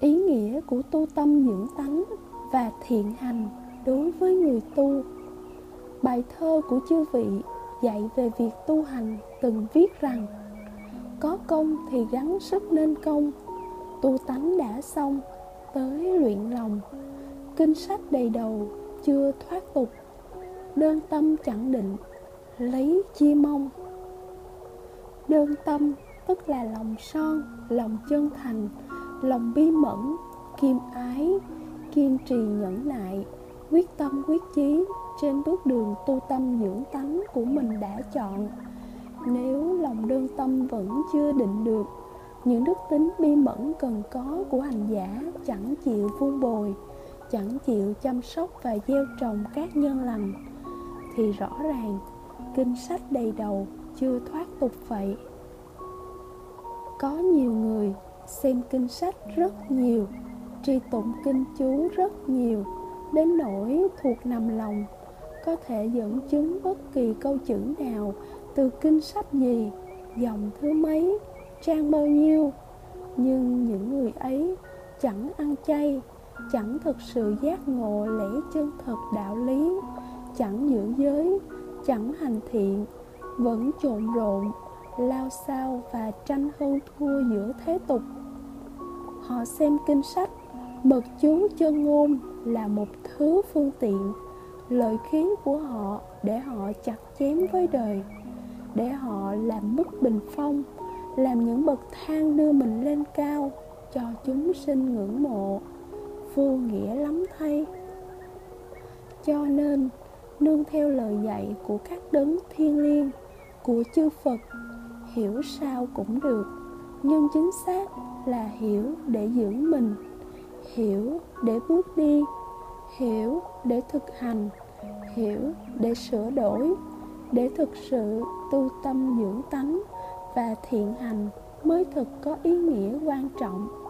ý nghĩa của tu tâm dưỡng tánh và thiện hành đối với người tu. Bài thơ của chư vị dạy về việc tu hành từng viết rằng, có công thì gắng sức nên công. Tu tánh đã xong, tới luyện lòng. Kinh sách đầy đầu, chưa thoát tục. Đơn tâm chẳng định, lấy chi mong. Đơn tâm tức là lòng son, lòng chân thành lòng bi mẫn kiêm ái, kiên trì nhẫn nại, quyết tâm quyết chí trên bước đường tu tâm dưỡng tánh của mình đã chọn. Nếu lòng đơn tâm vẫn chưa định được, những đức tính bi mẫn cần có của hành giả chẳng chịu vun bồi, chẳng chịu chăm sóc và gieo trồng các nhân lành. Thì rõ ràng, kinh sách đầy đầu chưa thoát tục vậy. Có nhiều người xem kinh sách rất nhiều, tri tụng kinh chú rất nhiều, đến nỗi thuộc nằm lòng, có thể dẫn chứng bất kỳ câu chữ nào từ kinh sách gì, dòng thứ mấy, trang bao nhiêu. Nhưng những người ấy chẳng ăn chay, chẳng thực sự giác ngộ lẽ chân thật đạo lý, chẳng giữ giới, chẳng hành thiện, vẫn trộn rộn lao sao và tranh hơn thua giữa thế tục. Họ xem kinh sách mật chú chân ngôn là một thứ phương tiện lợi khiến của họ để họ chặt chém với đời, để họ làm mức bình phong, làm những bậc thang đưa mình lên cao cho chúng sinh ngưỡng mộ, vô nghĩa lắm thay. Cho nên, nương theo lời dạy của các đấng thiên liêng, của chư phật hiểu sao cũng được, nhưng chính xác là hiểu để dưỡng mình, hiểu để bước đi, hiểu để thực hành, hiểu để sửa đổi, để thực sự tu tâm dưỡng tánh và thiện hành mới thực có ý nghĩa quan trọng.